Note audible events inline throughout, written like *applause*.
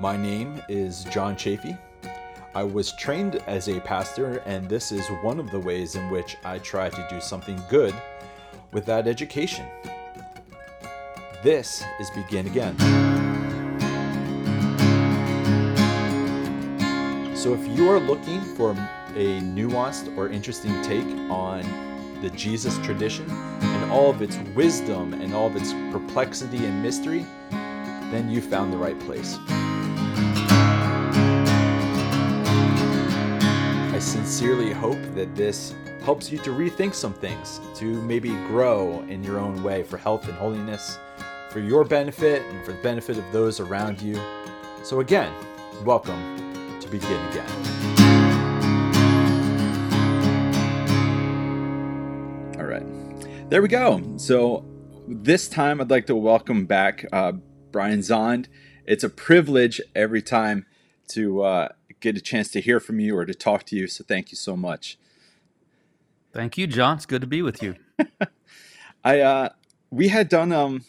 My name is John Chafee. I was trained as a pastor, and this is one of the ways in which I try to do something good with that education. This is Begin Again. So, if you are looking for a nuanced or interesting take on the Jesus tradition and all of its wisdom and all of its perplexity and mystery, then you found the right place. Sincerely hope that this helps you to rethink some things, to maybe grow in your own way for health and holiness, for your benefit and for the benefit of those around you. So, again, welcome to Begin Again. All right, there we go. So, this time I'd like to welcome back uh, Brian Zahnd. It's a privilege every time to uh, get a chance to hear from you or to talk to you. So thank you so much. Thank you, John. It's good to be with you. *laughs* I uh, we had done um,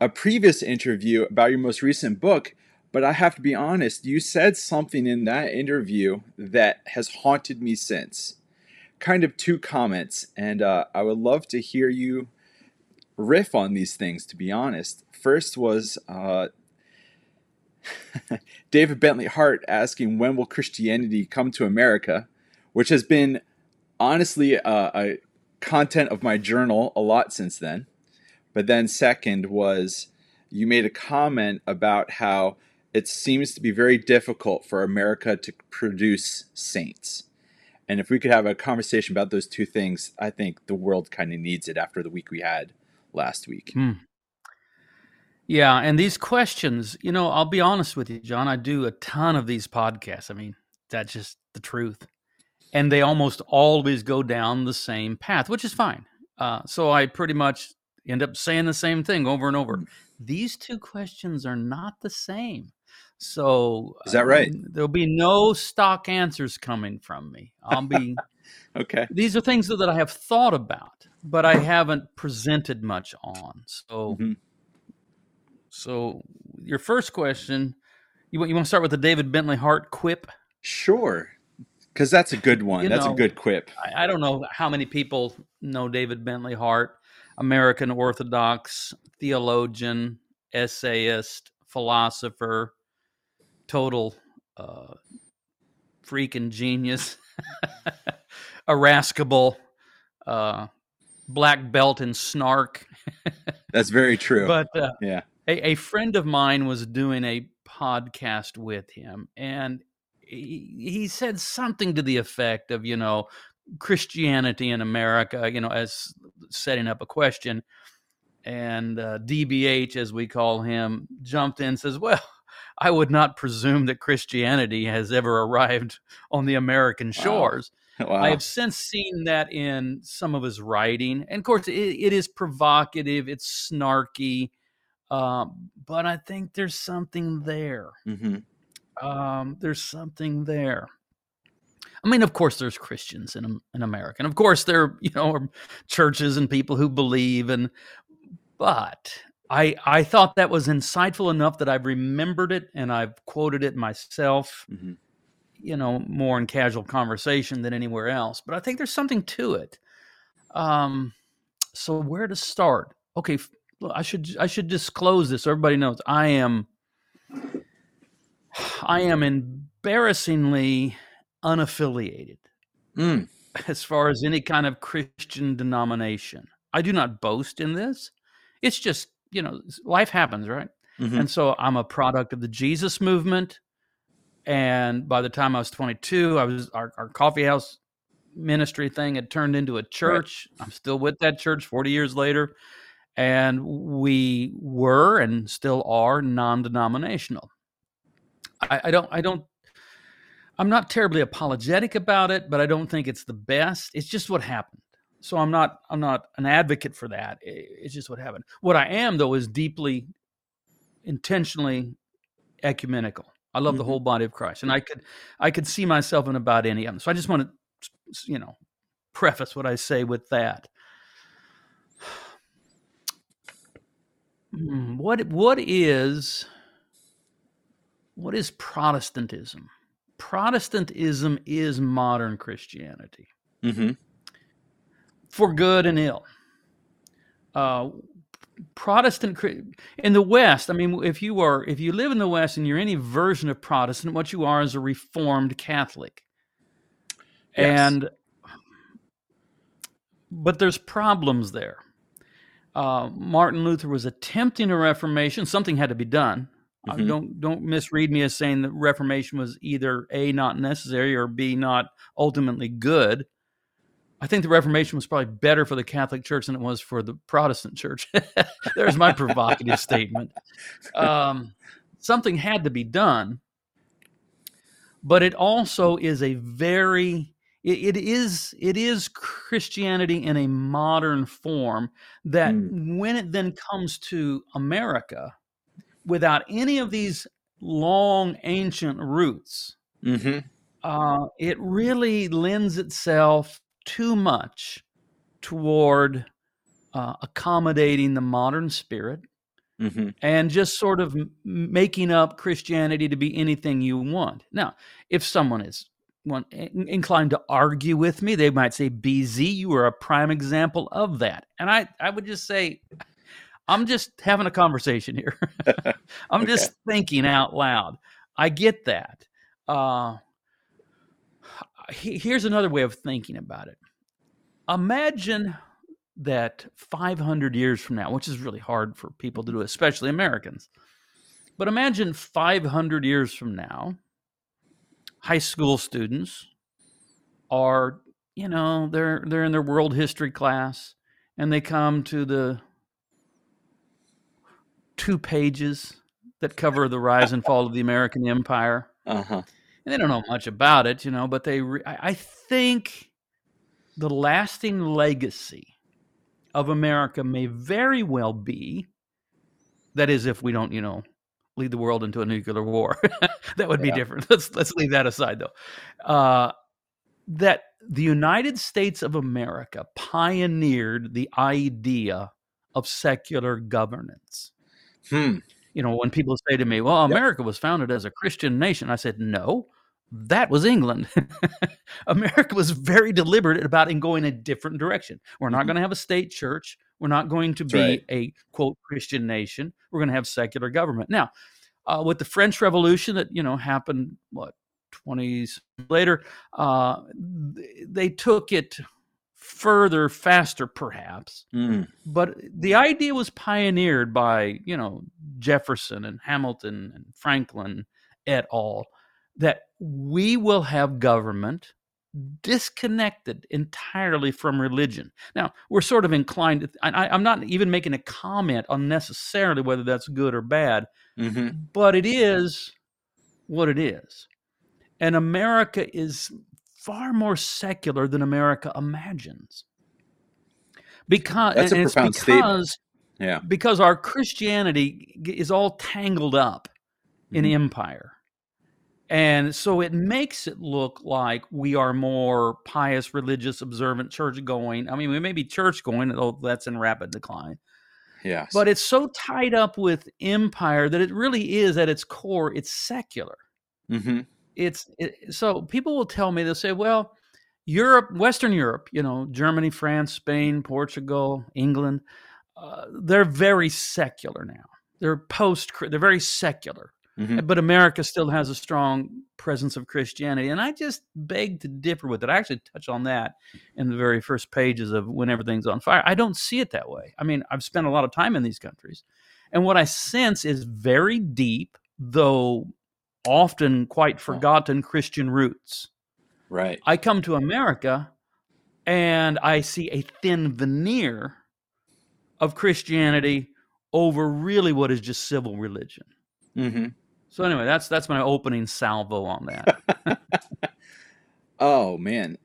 a previous interview about your most recent book, but I have to be honest. You said something in that interview that has haunted me since. Kind of two comments, and uh, I would love to hear you riff on these things. To be honest, first was uh, *laughs* David Bentley Hart asking when will Christianity come to America, which has been honestly uh, a content of my journal a lot since then. But then second was you made a comment about how it seems to be very difficult for America to produce saints. And if we could have a conversation about those two things, I think the world kind of needs it after the week we had last week. Hmm. Yeah, and these questions, you know, I'll be honest with you, John. I do a ton of these podcasts. I mean, that's just the truth, and they almost always go down the same path, which is fine. Uh, so I pretty much end up saying the same thing over and over. Mm. These two questions are not the same. So is that right? Um, there'll be no stock answers coming from me. I'll be *laughs* okay. These are things that I have thought about, but I haven't presented much on. So. Mm-hmm so, your first question, you want you want to start with the David Bentley Hart quip? Sure, because that's a good one. You that's know, a good quip. I, I, don't know how many people know David Bentley Hart, American Orthodox theologian, essayist, philosopher, total uh, freaking genius, *laughs* irascible, uh, black belt in snark. *laughs* That's very true. But uh, yeah, a, a friend of mine was doing a podcast with him, and he, he said something to the effect of, you know, Christianity in America, you know, as setting up a question. And uh, DBH, as we call him, jumped in and says, Well, *laughs* I would not presume that Christianity has ever arrived on the American shores. Wow. *laughs* Wow. I have since seen that in some of his writing. And of course, it, it is provocative, it's snarky, um, but I think there's something there. Mm-hmm. Um, there's something there. I mean, of course, there's Christians in in America, and of course, there you know churches and people who believe, and but I I thought that was insightful enough that I've remembered it and I've quoted it myself. Mm-hmm. You know, more in casual conversation than anywhere else. But I think there's something to it. Um, so where to start? Okay, I should I should disclose this everybody knows I am I am embarrassingly unaffiliated mm. as far as any kind of Christian denomination. I do not boast in this. It's just, you know, life happens, right? Mm-hmm. And so I'm a product of the Jesus movement. And by the time I was 22, I was our, our coffee house ministry thing had turned into a church. Right. I'm still with that church 40 years later and we were and still are non-denominational. I, I, don't I don't I'm not terribly apologetic about it, but I don't think it's the best. It's just what happened. So I'm not I'm not an advocate for that. It's just what happened. What I am though is deeply intentionally ecumenical. I love mm-hmm. the whole body of Christ, and I could I could see myself in about any of them. So I just want to you know preface what I say with that. What what is what is Protestantism? Protestantism is modern Christianity Mm-hmm. for good and ill. Uh, Protestant in the West, I mean, if you are if you live in the West and you're any version of Protestant, what you are is a Reformed Catholic. Yes. And but there's problems there. Uh, Martin Luther was attempting a reformation. Something had to be done. Uh, Mhm. don't don't misread me as saying that reformation was either a not necessary or b not ultimately good. I think the Reformation was probably better for the Catholic Church than it was for the Protestant Church. *laughs* There's my provocative statement. Um, something had to be done, but it also is a very it, it is it is Christianity in a modern form that when it then comes to America, without any of these long ancient roots, Mm-hmm. uh, it really lends itself too much toward uh, accommodating the modern spirit Mm-hmm. and just sort of making up Christianity to be anything you want. Now, if someone is one, in- inclined to argue with me, they might say, "BZ, you are a prime example of that." And I, I would just say, I'm just having a conversation here. *laughs* *laughs* I'm Okay. just thinking out loud. I get that. Uh, he- here's another way of thinking about it. Imagine that 500 years from now, which is really hard for people to do, especially Americans. But imagine 500 years from now, high school students are, you know, they're they're in their world history class and they come to the two pages that cover the rise and fall of the American Empire Uh-huh. and they don't know much about it, you know, but they, re- I I think the lasting legacy of America may very well be that is, if we don't, you know, lead the world into a nuclear war, *laughs* that would be different. *laughs* Let's let's leave that aside, though. Uh, that the United States of America pioneered the idea of secular governance Hmm. you know, when people say to me, "Well, Yep. America was founded as a Christian nation," I said, "No, that was England. *laughs* America was very deliberate about in going a different direction. We're not Mhm. going to have a state church. We're not going to That's be right. a quote Christian nation. We're going to have secular government." Now, uh, with the French Revolution that you know happened, what twenties later, uh, they took it further, faster, perhaps Mm. but the idea was pioneered by you know Jefferson and Hamilton and Franklin et al. That we will have government disconnected entirely from religion. Now we're sort of inclined. To, I, I- I'm not even making a comment on necessarily whether that's good or bad, Mm-hmm. but it is what it is, and America is far more secular than America imagines. Because That's a profound statement. Yeah. because our Christianity is all tangled up in Mhm. empire. And so it makes it look like we are more pious, religious, observant, church going. I mean, we may be church going, although that's in rapid decline. Yes. But it's so tied up with empire that it really is at its core, it's secular. mm-hmm. It's it, so people will tell me, they'll say, well, Europe, Western Europe, you know, Germany, France, Spain, Portugal, England, uh, they're very secular now. They're post, they're very secular. Mhm. But America still has a strong presence of Christianity. And I just beg to differ with it. I actually touch on that in the very first pages of When Everything's on Fire. I don't see it that way. I mean, I've spent a lot of time in these countries. And what I sense is very deep, though often quite forgotten Christian roots. Right. I come to America and I see a thin veneer of Christianity over really what is just civil religion. Mm-hmm. So anyway, that's that's my opening salvo on that. *laughs* Oh man.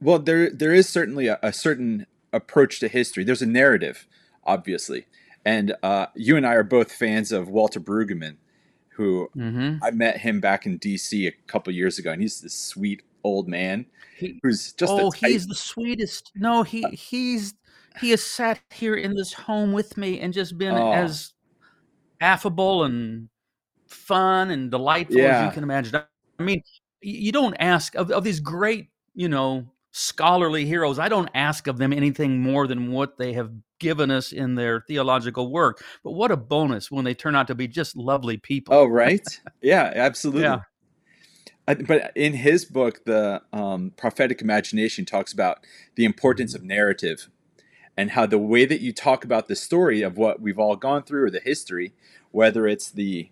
Well, there there is certainly a, a certain approach to history. There's a narrative, obviously, and uh, you and I are both fans of Walter Brueggemann, who hmm I met him back in D.C. a couple years ago, and he's this sweet old man He, who's just oh, he's the sweetest. No, he he's he has sat here in this home with me and just been Oh. as affable and fun and delightful as you can imagine. I mean, you don't ask of, of these great, you know, scholarly heroes. I don't ask of them anything more than what they have given us in their theological work. But what a bonus when they turn out to be just lovely people. Oh, right. Yeah, absolutely. Yeah. I, but in his book, the um, prophetic imagination talks about the importance of narrative and how the way that you talk about the story of what we've all gone through or the history, whether it's the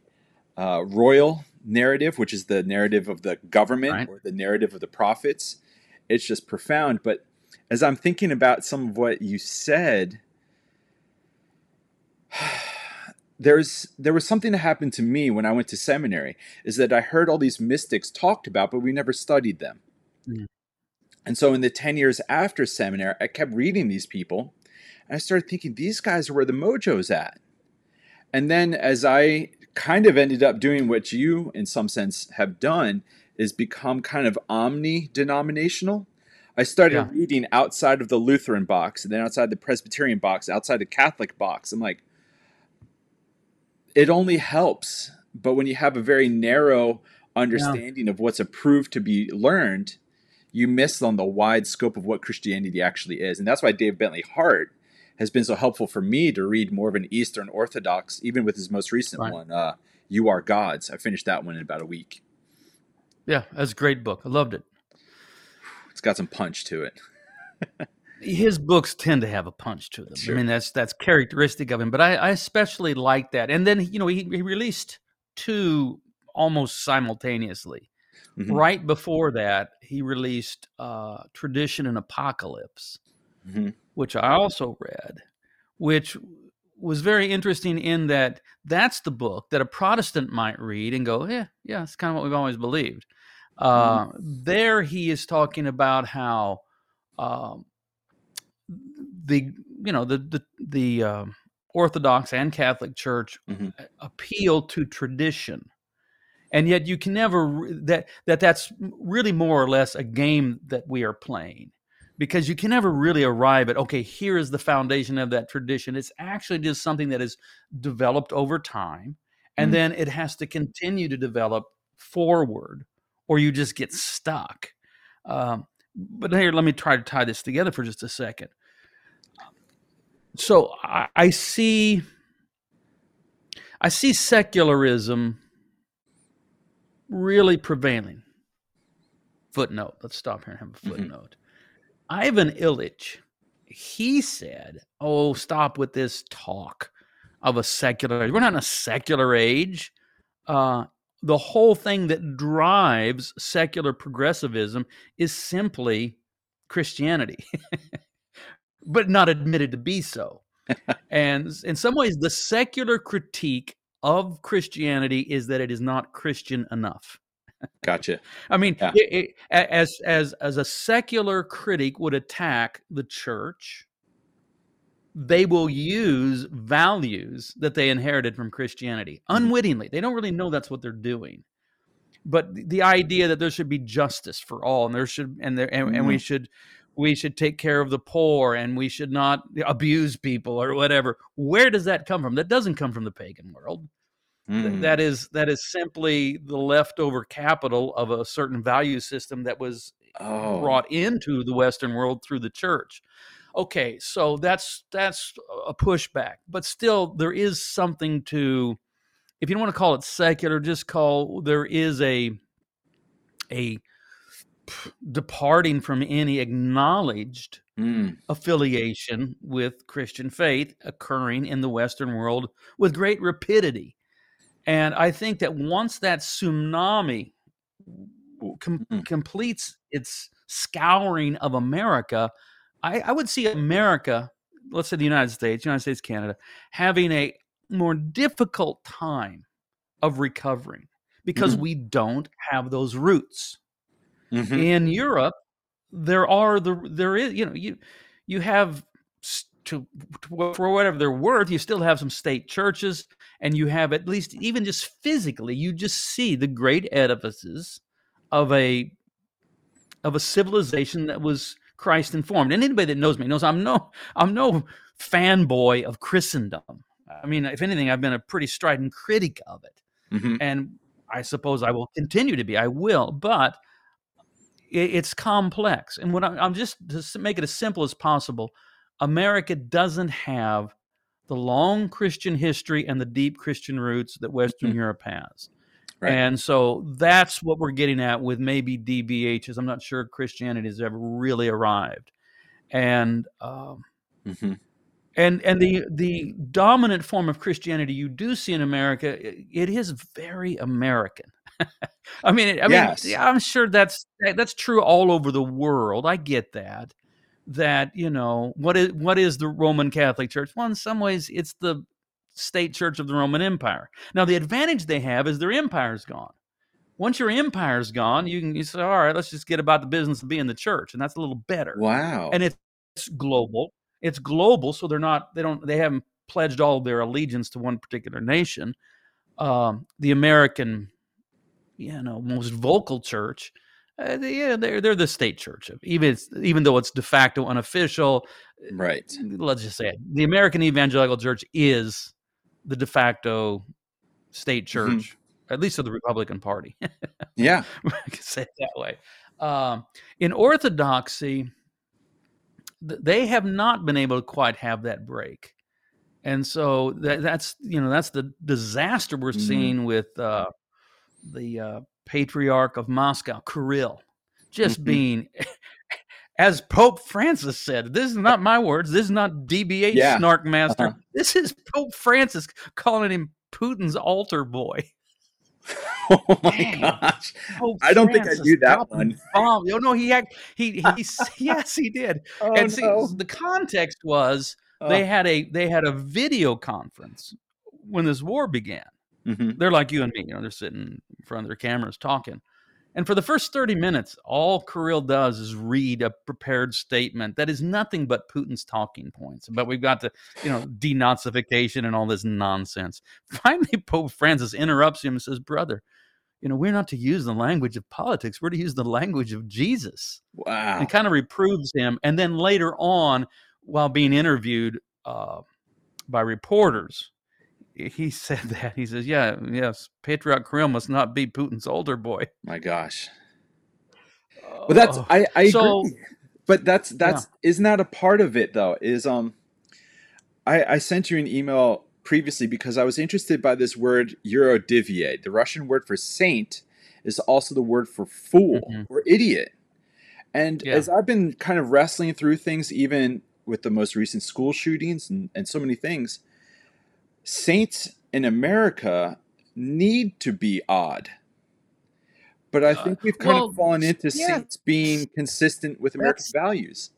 uh, royal narrative, which is the narrative of the government Right. or the narrative of the prophets, it's just profound. But as I'm thinking about some of what you said, *sighs* there's there was something that happened to me when I went to seminary is that I heard all these mystics talked about, but we never studied them. Mm. And so in the 10 years after seminary, I kept reading these people and I started thinking these guys are where the mojo's at. And then as I kind of ended up doing what you in some sense have done is become kind of omni denominational. I started Yeah. reading outside of the Lutheran box and then outside the Presbyterian box, outside the Catholic box. I'm like, it only helps. But when you have a very narrow understanding of what's approved to be learned, you miss on the wide scope of what Christianity actually is. And that's why Dave Bentley Hart has been so helpful for me to read more of an Eastern Orthodox, even with his most recent Right. one, uh, You Are Gods. I finished that one in about a week. Yeah, that's a great book. I loved it. It's got some punch to it. *laughs* his books tend to have a punch to them. Sure. I mean, that's that's characteristic of him. But I, I especially like that. And then you know he, he released two almost simultaneously. Mhm. Right before that, he released uh, Tradition and Apocalypse, Mhm. which I also read, which was very interesting in that that's the book that a Protestant might read and go, yeah, yeah, it's kind of what we've always believed. Uh, There, he is talking about how um, the you know the the the um, Orthodox and Catholic Church Mhm. appeal to tradition, and yet you can never that that that's really more or less a game that we are playing because you can never really arrive at okay here is the foundation of that tradition. It's actually just something that is developed over time and Mhm. then it has to continue to develop forward or you just get stuck. Um, but here let me try to tie this together for just a second. So I, I see i see secularism really prevailing. Footnote. Let's stop here and have a Mhm. footnote ivan illich he said oh stop with this talk of a secular we're not in a secular age. Uh, the whole thing that drives secular progressivism is simply christianity *laughs* but not admitted to be so. And in some ways the secular critique of christianity is that it is not christian enough Gotcha. I mean, Yeah. it, it, as as as a secular critic would attack the church, they will use values that they inherited from Christianity Mhm. unwittingly. They don't really know that's what they're doing. But the- the idea that there should be justice for all, and there should and there and, and we should we should take care of the poor, and we should not abuse people or whatever. Where does that come from? That doesn't come from the pagan world. Mm. that is that is simply the leftover capital of a certain value system that was oh. brought into the western world through the church okay so that's that's a pushback but still there is something to if you don't want to call it secular just call there is a a departing from any acknowledged Mm. affiliation with Christian faith occurring in the Western world with great rapidity. And I think that once that tsunami com- Mhm. completes its scouring of America, I, I would see America, let's say the United States, United States, Canada, having a more difficult time of recovering because Mhm. we don't have those roots Mhm. in Europe, there are the there is you know you you have s- to to- for whatever they're worth, you still have some state churches, and you have at least even just physically, you just see the great edifices of a of a civilization that was Christ informed. And anybody that knows me knows I'm no *laughs* I'm no fanboy of Christendom. I mean, if anything, I've been a pretty strident critic of it. Mhm. and I suppose I will continue to be. I will, but it, it's complex. And what I'm, I'm just to make it as simple as possible. America doesn't have the long Christian history and the deep Christian roots that Western Mhm. Europe has. Right. And so that's what we're getting at with maybe DBHs. I'm not sure Christianity has ever really arrived. And um, Mhm. and and the the dominant form of Christianity you do see in America, i- it is very American. *laughs* I mean, I mean, Yes. yeah, I'm sure that's that's true all over the world. I get that. That you know what is what is the Roman Catholic Church? Well, in some ways, it's the state church of the Roman Empire. Now, the advantage they have is their empire's gone. Once your empire's gone, you can you say, all right, let's just get about the business of being the church, and that's a little better Wow. and it's global. It's global, so they're not they don't they haven't pledged all their allegiance to one particular nation. Um, the American, you know, most vocal church, uh, they, yeah, they're they're the state church, even even though it's de facto unofficial. right. Let's just say it. the American Evangelical Church is the de facto state Mhm. church, at least of the Republican Party. *laughs* Yeah. I can say it that way. Um, in Orthodoxy, th- they have not been able to quite have that break, and so that, that's you know that's the disaster we're Mhm. seeing with uh, the uh, Patriarch of Moscow, Kirill, just Mhm. being. *laughs* As Pope Francis said, this is not my words. This is not DBH Yeah. snark master. Uh-huh. This is Pope Francis calling him Putin's altar boy. *laughs* Oh my Dang. gosh. Pope I don't think I Francis knew that one. Bomb. Oh no, he had he *laughs* he yes he did. Oh, and see, no. the context was Oh. they had a they had a video conference when this war began. Mhm. They're like you and me, you know, they're sitting in front of their cameras talking. And for the first 30 minutes, all Kirill does is read a prepared statement that is nothing but Putin's talking points. But we've got the, you know, denazification and all this nonsense. *laughs* Finally, Pope Francis interrupts him and says, Brother, you know, we're not to use the language of politics, we're to use the language of Jesus Wow. and kind of reproves him. And then later on, while being interviewed uh, by reporters, he said *laughs* that he says, "Yeah, yes, Patriarch Kirill must not be Putin's older boy." My gosh. Well, that's Oh. I I So- agree. But that's that's isn't that a part of it though? Is um, I I sent you an email previously because I was interested by this word yurodivy. The Russian word for saint is also the word for fool Mhm. or idiot. And Yeah. as I've been kind of wrestling through things, even with the most recent school shootings and, and so many things, saints in America need to be odd. But I think we've kind well, of fallen into yeah. saints being consistent with American That's- values.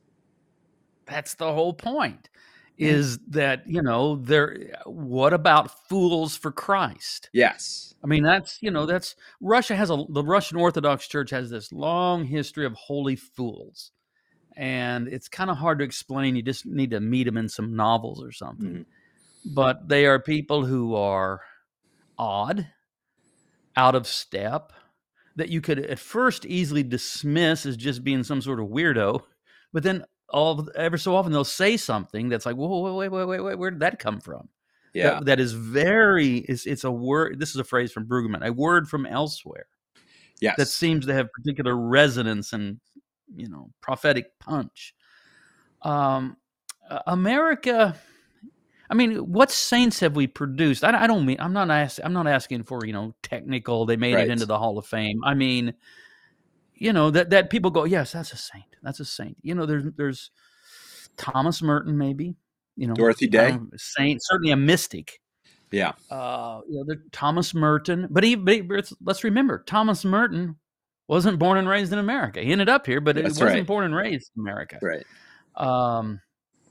That's the whole point. Is that you know there? What about fools for Christ? Yes. I mean, that's you know that's Russia has a the Russian Orthodox Church has this long history of holy fools, and it's kind of hard to explain. You just need to meet them in some novels or something. Mhm. But they are people who are odd, out of step, that you could at first easily dismiss as just being some sort of weirdo, but then all ever so often they'll say something that's like, whoa, wait, wait, wait, wait, where did that come from? Yeah. that, that is very it's, it's a word this is a phrase from Brueggemann a word from elsewhere yes. that seems to have particular resonance and you know prophetic punch um america i mean what saints have we produced i, I don't mean i'm not asking i'm not asking for you know technical they made Right. it into the hall of fame i mean you know that that people go yes that's a saint that's a saint you know there's there's thomas merton maybe you know Dorothy Day. um, saint certainly a mystic yeah. uh, you know, the, Thomas Merton. But, he, but he- let's, let's remember, Thomas Merton wasn't born and raised in America. He ended up here, but he wasn't right. born and raised in America. Right. Um,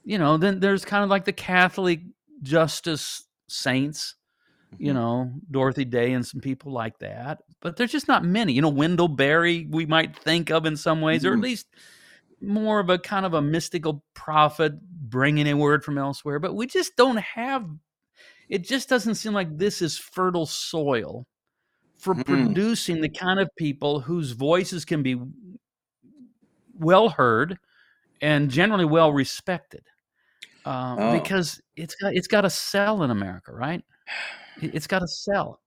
you know, then there's kind of like the Catholic justice saints. You Mhm. know, Dorothy Day and some people like that, but there's just not many. You know, Wendell Berry, we might think of in some ways, or at Mhm. least more of a kind of a mystical prophet bringing a word from elsewhere. But we just don't have. It just doesn't seem like this is fertile soil for Mm. producing the kind of people whose voices can be well heard and generally well respected. Um, Oh. Because it's got it's got to sell in America, right? It- It's got to sell.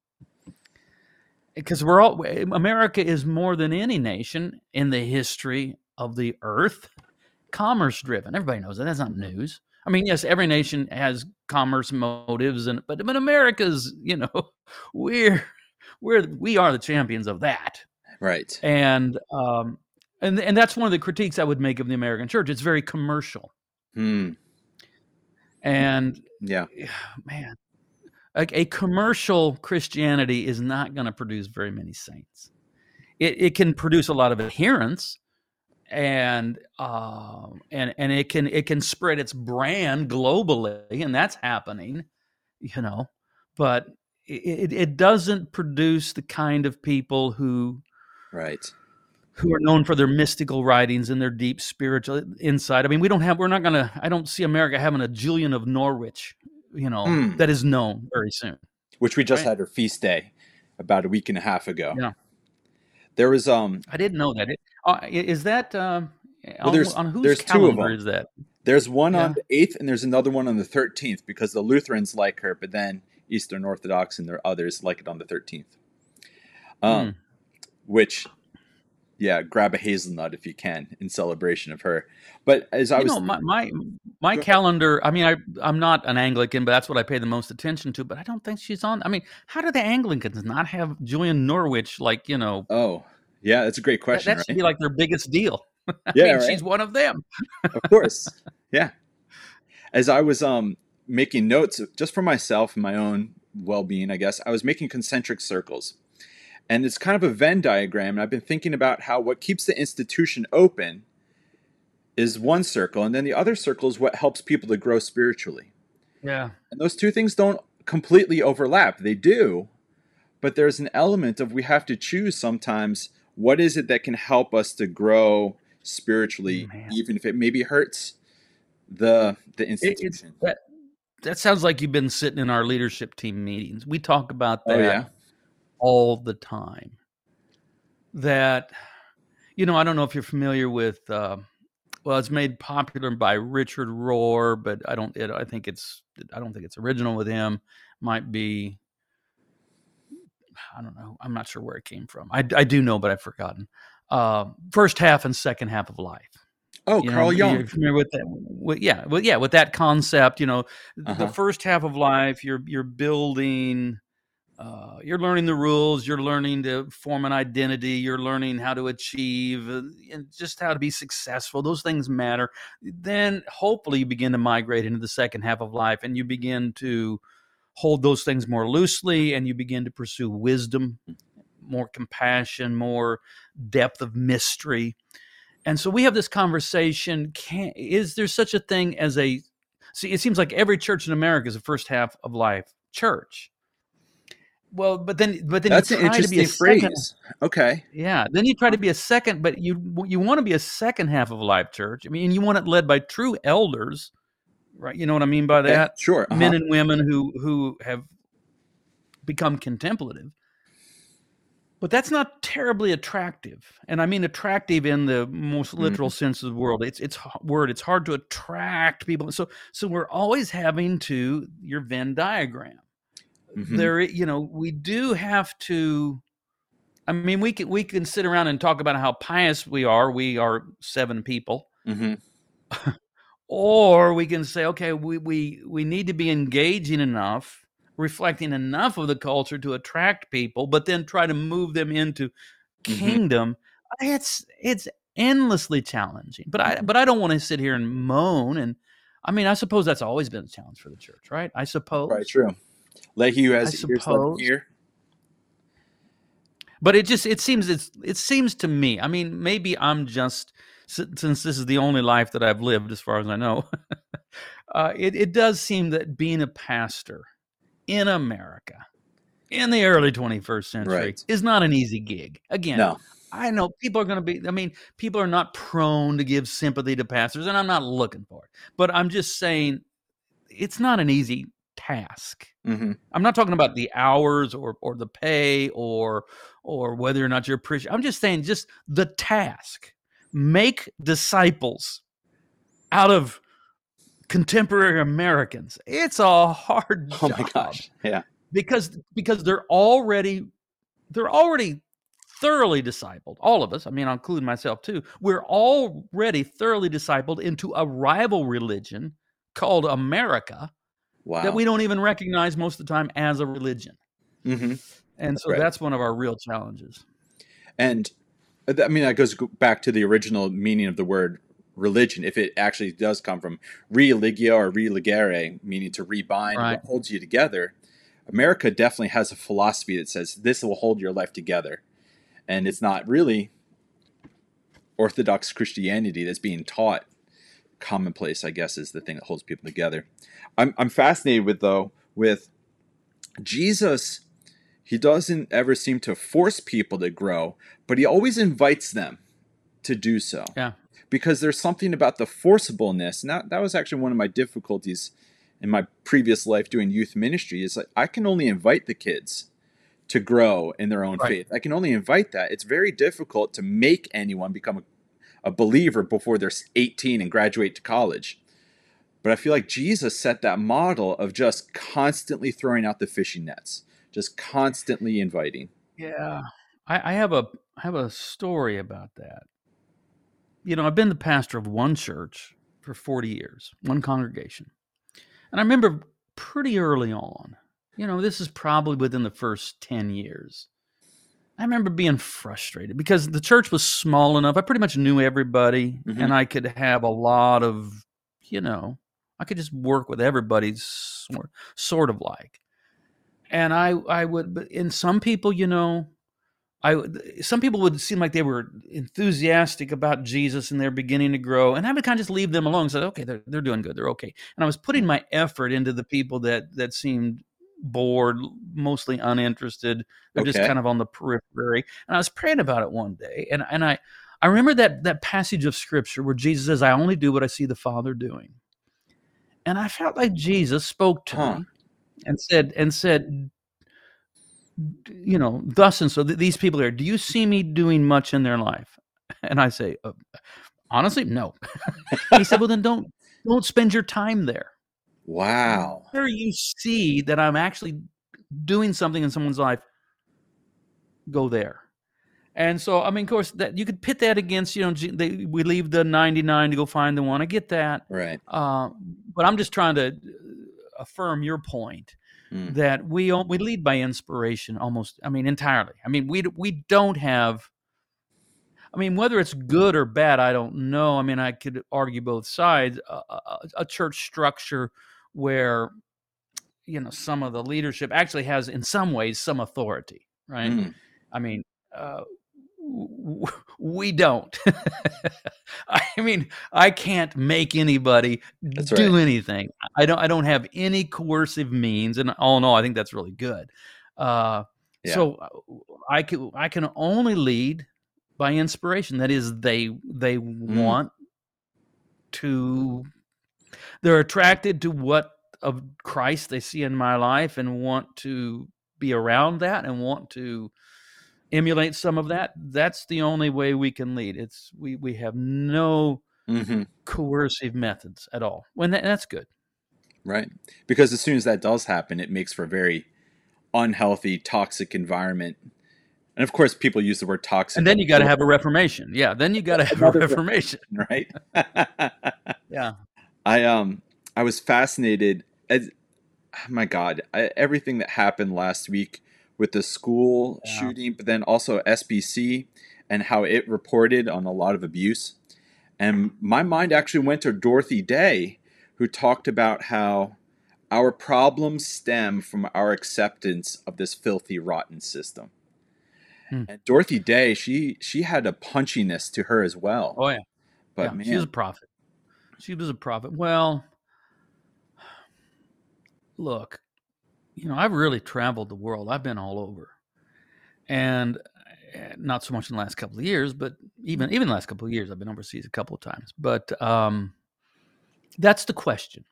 because we're all America is more than any nation in the history of the earth commerce driven. Everybody knows that. That's not news. I mean, yes, every nation has commerce motives, and but but America's, you know, *laughs* we're we're we are the champions of that, right? And um, and and that's one of the critiques I would make of the American church. It's very commercial, hmm. And yeah, *sighs* man, a, a commercial Christianity is not going to produce very many saints. It it can produce a lot of adherents, and uh, and and it can it can spread its brand globally, and that's happening, you know. But it it doesn't produce the kind of people who, right, who are known for their mystical writings and their deep spiritual insight. I mean, we don't have we're not gonna. I don't see America having a Julian of Norwich, you know, mm. that is known very soon. Which we just right? had our feast day about a week and a half ago. Yeah. There was um I didn't know that. It, uh, is that um well, there's, on, on whose there's calendar two of them. is that? There's one yeah. on the eighth, and there's another one on the thirteenth because the Lutherans like her, but then Eastern Orthodox and their others like it on the thirteenth. Um, mm. which, yeah, grab a hazelnut if you can in celebration of her. But as I you was, know, my my, my calendar. I mean, I I'm not an Anglican, but that's what I pay the most attention to. But I don't think she's on. I mean, how do the Anglicans not have Julian Norwich? Like you know, oh yeah, that's a great question. That, that should right? be like their biggest deal. *laughs* Yeah, mean, right? she's one of them. of course, yeah. As I was um making notes just for myself and my own well-being, I guess I was making concentric circles, and it's kind of a Venn diagram. And I've been thinking about how what keeps the institution open is one circle, and then the other circle is what helps people to grow spiritually. Yeah, and those two things don't completely overlap. They do, but there's an element of we have to choose sometimes what is it that can help us to grow spiritually, Man. even if it maybe hurts the the institution? It, that that sounds like you've been sitting in our leadership team meetings. We talk about oh, that oh, yeah? All the time. That you know, I don't know if you're familiar with. Uh, well, it's made popular by Richard Rohr, but I don't. It, I think it's. I don't think it's original with him. Might be I don't know. I'm not sure where it came from. I, I do know, but I've forgotten. Uh, first half and second half of life. Oh, you Carl know, Jung. You're familiar with that? With, yeah, well, yeah, with that concept. You know, uh-huh. the first half of life, you're you're building. Uh, you're learning the rules. You're learning to form an identity. You're learning how to achieve uh, and just how to be successful. Those things matter. Then, hopefully, you begin to migrate into the second half of life, and you begin to hold those things more loosely and you begin to pursue wisdom, more compassion, more depth of mystery. And so we have this conversation can is there such a thing as a see it seems like every church in America is a first half of life church. Well, but then, but then that's you try an interesting to be a phrase. Second, okay. Yeah. Then you try to be a second, but you you want to be a second half of a live church. I mean, you want it led by true elders right? You know what I mean by that? Yeah, sure. Uh-huh. Men and women who who have become contemplative. But that's not terribly attractive, and I mean attractive in the most literal mm-hmm. sense of the word. It's it's word. It's hard to attract people. So so we're always having to your Venn diagram. Mm-hmm. There, you know, we do have to. I mean, we can we can sit around and talk about how pious we are. We are seven people. Mm-hmm. *laughs* or we can say okay we, we we need to be engaging enough reflecting enough of the culture to attract people but then try to move them into mm-hmm. kingdom it's it's endlessly challenging but i mm-hmm. but i don't want to sit here and moan and i mean i suppose that's always been a challenge for the church right i suppose right true let you as ears hear but it just it seems it's it seems to me i mean maybe i'm just since this is the only life that I've lived, as far as I know, *laughs* uh, it, it does seem that being a pastor in America in the early 21st century right. is not an easy gig. Again, no. I know people are going to be, I mean, people are not prone to give sympathy to pastors, and I'm not looking for it. But I'm just saying it's not an easy task. Mm-hmm. I'm not talking about the hours or or the pay or or whether or not you're appreciated. I'm just saying just the task make disciples out of contemporary Americans. It's a hard job. Oh job. my gosh. Yeah. Because because they're already they're already thoroughly discipled. All of us, I mean, I'll include myself too. We're already thoroughly discipled into a rival religion called America Wow. that we don't even recognize most of the time as a religion. hmm And so Right. that's one of our real challenges. And I mean, that goes back to the original meaning of the word religion. If it actually does come from religio or religere, meaning to rebind, Right. what holds you together, America definitely has a philosophy that says this will hold your life together. And it's not really Orthodox Christianity that's being taught. Commonplace, I guess, is the thing that holds people together. I'm, I'm fascinated with, though, with Jesus he doesn't ever seem to force people to grow, but he always invites them to do so. Yeah. Because there's something about the forcibleness, and that, that was actually one of my difficulties in my previous life doing youth ministry, is like I can only invite the kids to grow in their own Right. faith. I can only invite that. It's very difficult to make anyone become a, a believer before they're 18 and graduate to college. But I feel like Jesus set that model of just constantly throwing out the fishing nets, just constantly inviting. Yeah, I, I have a I have a story about that. You know, I've been the pastor of one church for forty years, one congregation, and I remember pretty early on. You know, this is probably within the first ten years. I remember being frustrated because the church was small enough. I pretty much knew everybody, Mhm. and I could have a lot of, you know, I could just work with everybody's sort, sort of like. And I, I would, but in some people, you know, I, some people would seem like they were enthusiastic about Jesus and they're beginning to grow, and I would kind of just leave them alone. And say, okay, they're they're doing good, they're okay. And I was putting my effort into the people that that seemed bored, mostly uninterested. They're just kind of on the periphery. And I was praying about it one day, and and I I remember that that passage of scripture where Jesus says, "I only do what I see the Father doing," and I felt like Jesus spoke to Huh. me and said and said you know thus and so th- these people here do you see me doing much in their life and i say uh, honestly no *laughs* he said well then don't don't spend your time there Wow. where you see that i'm actually doing something in someone's life go there and so i mean of course that you could pit that against you know they, we leave the 99 to go find the one i get that Right. uh, but i'm just trying to uh, affirm your point Mm. that we we lead by inspiration almost i mean entirely i mean we we don't have i mean whether it's good or bad i don't know i mean i could argue both sides a, a, a church structure where you know some of the leadership actually has in some ways some authority right Mm. i mean uh, w- we don't *laughs* i mean i can't make anybody That's do right. anything i don't i don't have any coercive means and all in all i think that's really good uh Yeah. so uh, i can i can only lead by inspiration that is they they Mm. want to they're attracted to what of christ they see in my life and want to be around that and want to emulate some of that that's the only way we can lead it's we we have no hmm coercive methods at all when that, that's good Right. Because as soon as that does happen, it makes for a very unhealthy, toxic environment. And of course, people use the word toxic. and then you got to have a reformation yeah then you got to have a reformation *laughs* right. *laughs* yeah I um I was fascinated as my God I, everything that happened last week with the school Yeah. shooting, but then also SBC and how it reported on a lot of abuse. And my mind actually went to Dorothy Day, who talked about how our problems stem from our acceptance of this filthy, rotten system. Hmm. And Dorothy Day, she she had a punchiness to her as well. oh yeah but yeah, man, she was a prophet. She was a prophet. Well, look, you know, I've really traveled the world. I've been all over, and eh, not so much in the last couple of years, but even even the last couple of years, I've been overseas a couple of times. But um, that's the question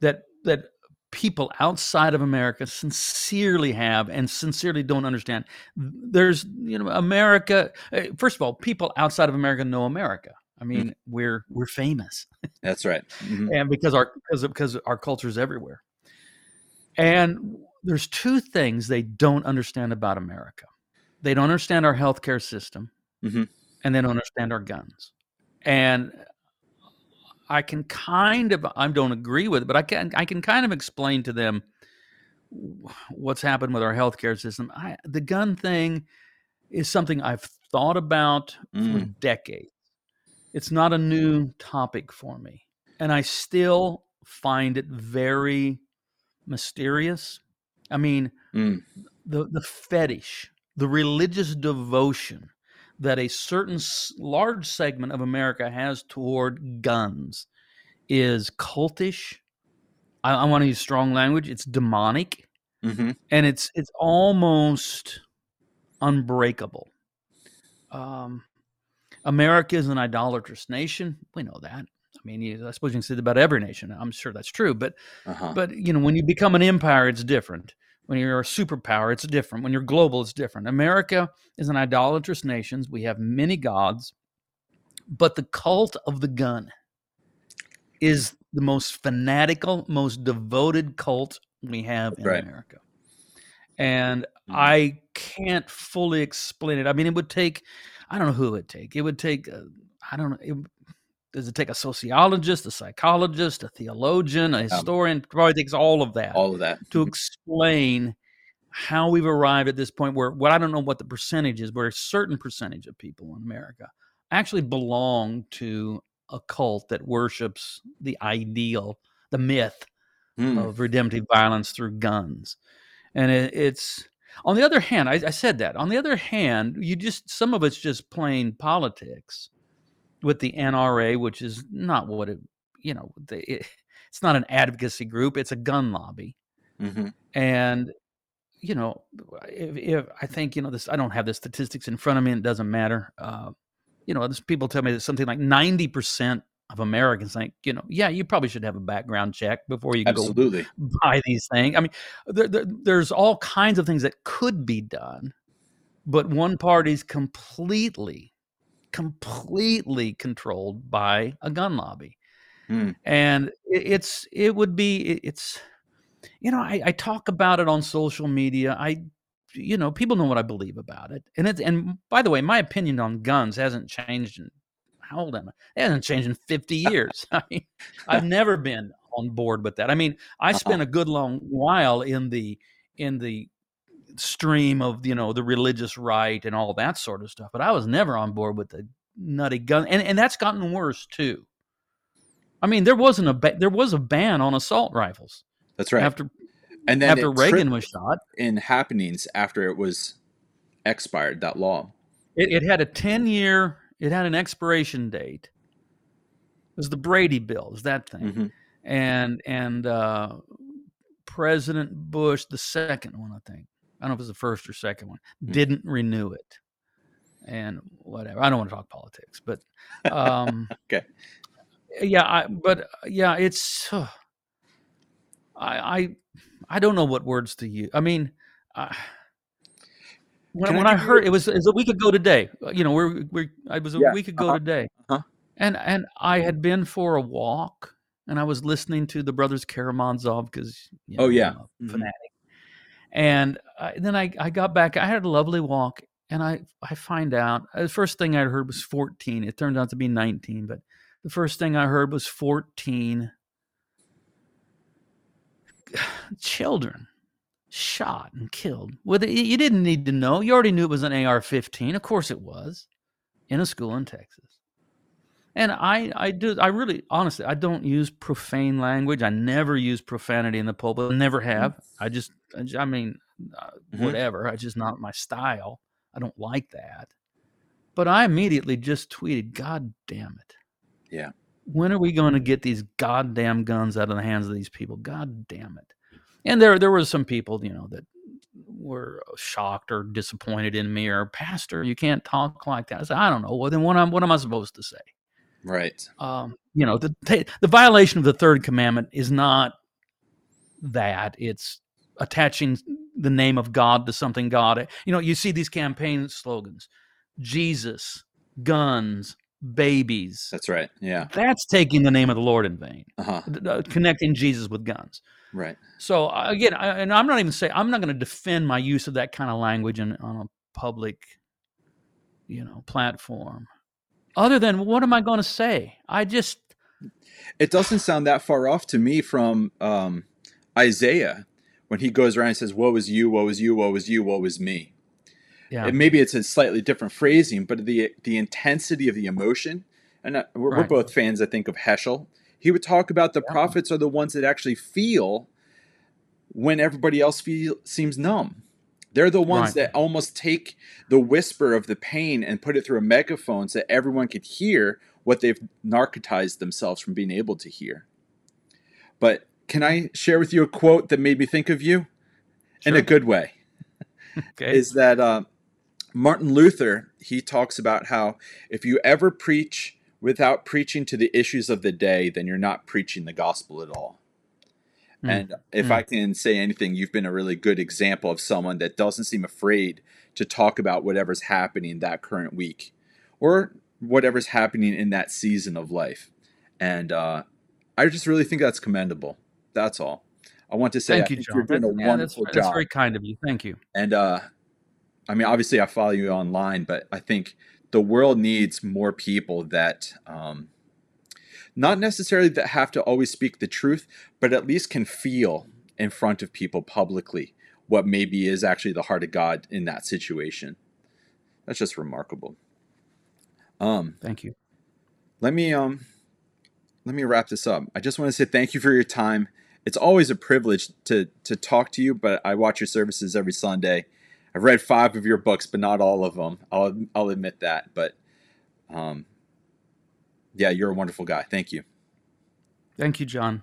that that people outside of America sincerely have and sincerely don't understand. There's, you know, America. eh, First of all, people outside of America know America. I mean, *laughs* we're we're famous, *laughs* that's right. Mhm. and because our because because our culture is everywhere. And there's two things they don't understand about America. they don't understand our healthcare system, Mhm. and they don't understand our guns. And I can kind of I don't agree with it, but I can I can kind of explain to them what's happened with our healthcare system. I, the gun thing is something I've thought about for Mm. decades. It's not a new topic for me, and I still find it very mysterious. I mean, Mm. the the fetish, the religious devotion that a certain large segment of America has toward guns is cultish. I, I want to use strong language. It's demonic, hmm and it's it's almost unbreakable. Um, America is an idolatrous nation. We know that. I mean, you, I suppose you can say that about every nation. I'm sure that's true, but Uh-huh. but you know, when you become an empire, it's different. When you're a superpower, it's different. When you're global, it's different. America is an idolatrous nation. We have many gods, but the cult of the gun is the most fanatical, most devoted cult we have in Right. America. And Mhm. I can't fully explain it. I mean, it would take, I don't know who it would take. It would take, uh, I don't know, it, does it take a sociologist, a psychologist, a theologian, a historian? Probably takes all of that all of that. to explain how we've arrived at this point where what I don't know what the percentage is, but a certain percentage of people in America actually belong to a cult that worships the ideal, the myth Mm. of redemptive violence through guns. And it, it's on the other hand, I, I said that. On the other hand, you just some of it's just plain politics with the NRA, which is not what it, you know, the, it, *laughs* it's not an advocacy group; it's a gun lobby Mhm. and you know if, if i think you know this i don't have the statistics in front of me and it doesn't matter uh, you know people tell me that something like 90% of americans think you know yeah you probably should have a background check before you go buy these things i mean there, there, there's all kinds of things that could be done but one party's completely completely controlled by a gun lobby. Hmm. and it, it's it would be it- it's you know I, I talk about it on social media. I you know people know what i believe about it. And it's and by the way my opinion on guns hasn't changed in how old am i it hasn't changed in 50 years *laughs* i mean i've *laughs* never been on board with that i mean i Uh-huh. spent a good long while in the in the stream of you know the religious right and all that sort of stuff but i was never on board with the nutty gun and, and that's gotten worse too i mean there wasn't a ba- there was a ban on assault rifles That's right. after and then after reagan was shot in happenings after it was expired that law. it, it had a 10 year it had an expiration date it was the brady bill was that thing Mhm. and and uh president bush the second one i think i don't know if it was the first or second one Mm. didn't renew it and whatever i don't want to talk politics but um *laughs* Okay. yeah i but yeah it's uh, *sighs* i i i don't know what words to use i mean I, when, I when I heard it was, it was a week ago today. Uh, you know we're, we're i was a Yeah, week ago uh-huh, today. uh-huh. and and i had been for a walk and i was listening to the brothers karamazov because you Oh, yeah. Mhm. fanatic. And uh, then I, I got back. I had a lovely walk and i i find out uh, the first thing i heard was 14 it turned out to be 19 but the first thing i heard was 14 *sighs* children shot and killed. With it you didn't need to know. You already knew it was an ar-15 of course it was in a school in texas. And i i do i really honestly i don't use profane language. I never use profanity in the pulpit. Never have. I just i, mean uh, Mhm. whatever. I just not my style. I don't like that. But i immediately just tweeted god damn it. Yeah. when are we going to get these goddamn guns out of the hands of these people? God damn it and there there were some people you know that were shocked or disappointed in me or pastor you can't talk like that. I said i don't know. Well then what am, what am i supposed to say? Right. um, you know the the violation of the third commandment is not that. It's attaching the name of god to something god you know you see these campaign slogans jesus guns babies That's right. Yeah. that's taking the name of the lord in vain Uh-huh. uh, connecting jesus with guns Right. so uh, again, I, and I'm not even saying I'm not going to defend my use of that kind of language in, on a public, you know, platform. Other than what am I going to say? I just it doesn't sound that far off to me from um, Isaiah when he goes around and says, "Woe is you, woe is you, woe is you, woe is me." Yeah. And maybe it's a slightly different phrasing, but the the intensity of the emotion, and uh, we're, right. we're both fans, I think, of Heschel. He would talk about the yeah. prophets are the ones that actually feel when everybody else feel, seems numb. They're the ones right. that almost take the whisper of the pain and put it through a megaphone so that everyone could hear what they've narcotized themselves from being able to hear. But can I share with you a quote that made me think of you sure. in a good way? *laughs* okay. Is that uh, Martin Luther? He talks about how if you ever preach without preaching to the issues of the day, then you're not preaching the gospel at all. Mm. And if mm. I can say anything, you've been a really good example of someone that doesn't seem afraid to talk about whatever's happening that current week or whatever's happening in that season of life. And uh, I just really think that's commendable. That's all. I want to say Thank you, John. you're doing a yeah, wonderful that's, job. That's very kind of you. Thank you. And uh, I mean, obviously, I follow you online, but I think the world needs more people that um, not necessarily that have to always speak the truth, but at least can feel in front of people publicly what maybe is actually the heart of God in that situation. That's just remarkable. Um, thank you. Let me um, let me wrap this up. I just want to say thank you for your time. It's always a privilege to to talk to you, but I watch your services every Sunday. I've read five of your books, but not all of them. I'll I'll admit that. But um, yeah, you're a wonderful guy. Thank you. Thank you, John.